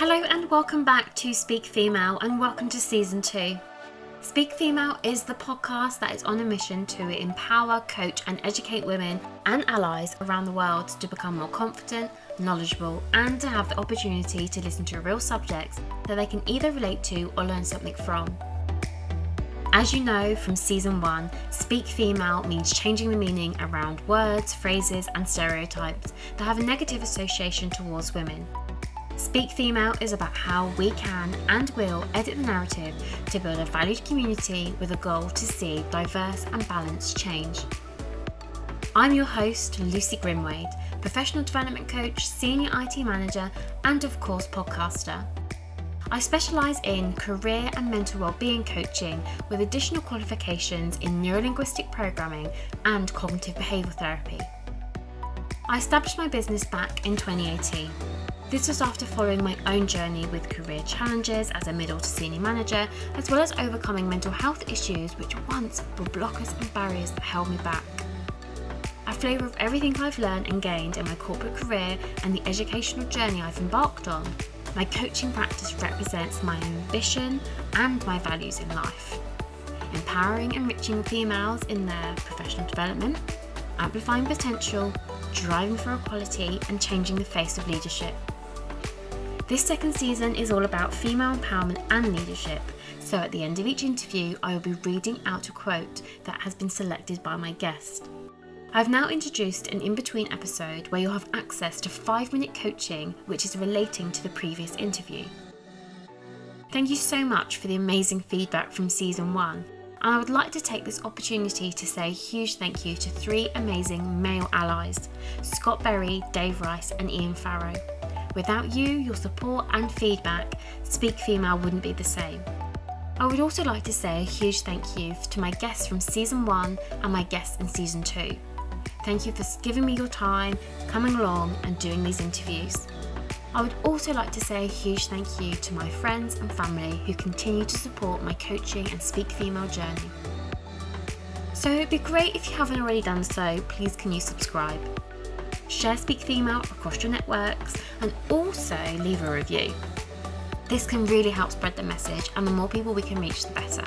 Hello and welcome back to Speak Female and welcome to season two. Speak Female is the podcast that is on a mission to empower, coach, and educate women and allies around the world to become more confident, knowledgeable, and to have the opportunity to listen to real subjects that they can either relate to or learn something from. As you know from season one, Speak Female means changing the meaning around words, phrases, and stereotypes that have a negative association towards women. Speak Female is about how we can and will edit the narrative to build a valued community with a goal to see diverse and balanced change. I'm your host, Lucy Grimwade, professional development coach, senior IT manager, and of course, podcaster. I specialise in career and mental wellbeing coaching with additional qualifications in neurolinguistic programming and cognitive behavioural therapy. I established my business back in 2018. This was after following my own journey with career challenges as a middle to senior manager, as well as overcoming mental health issues which once were blockers and barriers that held me back. A flavour of everything I've learned and gained in my corporate career and the educational journey I've embarked on, my coaching practice represents my ambition and my values in life. Empowering and enriching females in their professional development, amplifying potential, driving for equality, and changing the face of leadership. This second season is all about female empowerment and leadership. So at the end of each interview, I will be reading out a quote that has been selected by my guest. I've now introduced an in between episode where you'll have access to five minute coaching, which is relating to the previous interview. Thank you so much for the amazing feedback from season one. And I would like to take this opportunity to say a huge thank you to three amazing male allies Scott Berry, Dave Rice, and Ian Farrow. Without you, your support, and feedback, Speak Female wouldn't be the same. I would also like to say a huge thank you to my guests from season one and my guests in season two. Thank you for giving me your time, coming along, and doing these interviews. I would also like to say a huge thank you to my friends and family who continue to support my coaching and Speak Female journey. So it'd be great if you haven't already done so, please can you subscribe? Share Speak Female across your networks, and also leave a review. This can really help spread the message, and the more people we can reach, the better.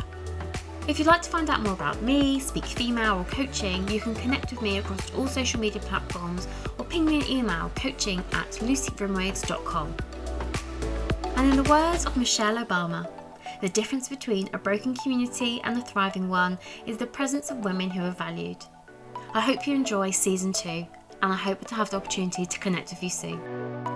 If you'd like to find out more about me, Speak Female, or coaching, you can connect with me across all social media platforms or ping me an email coaching at lucygrimwades.com. And in the words of Michelle Obama, the difference between a broken community and a thriving one is the presence of women who are valued. I hope you enjoy season two and I hope to have the opportunity to connect with you soon.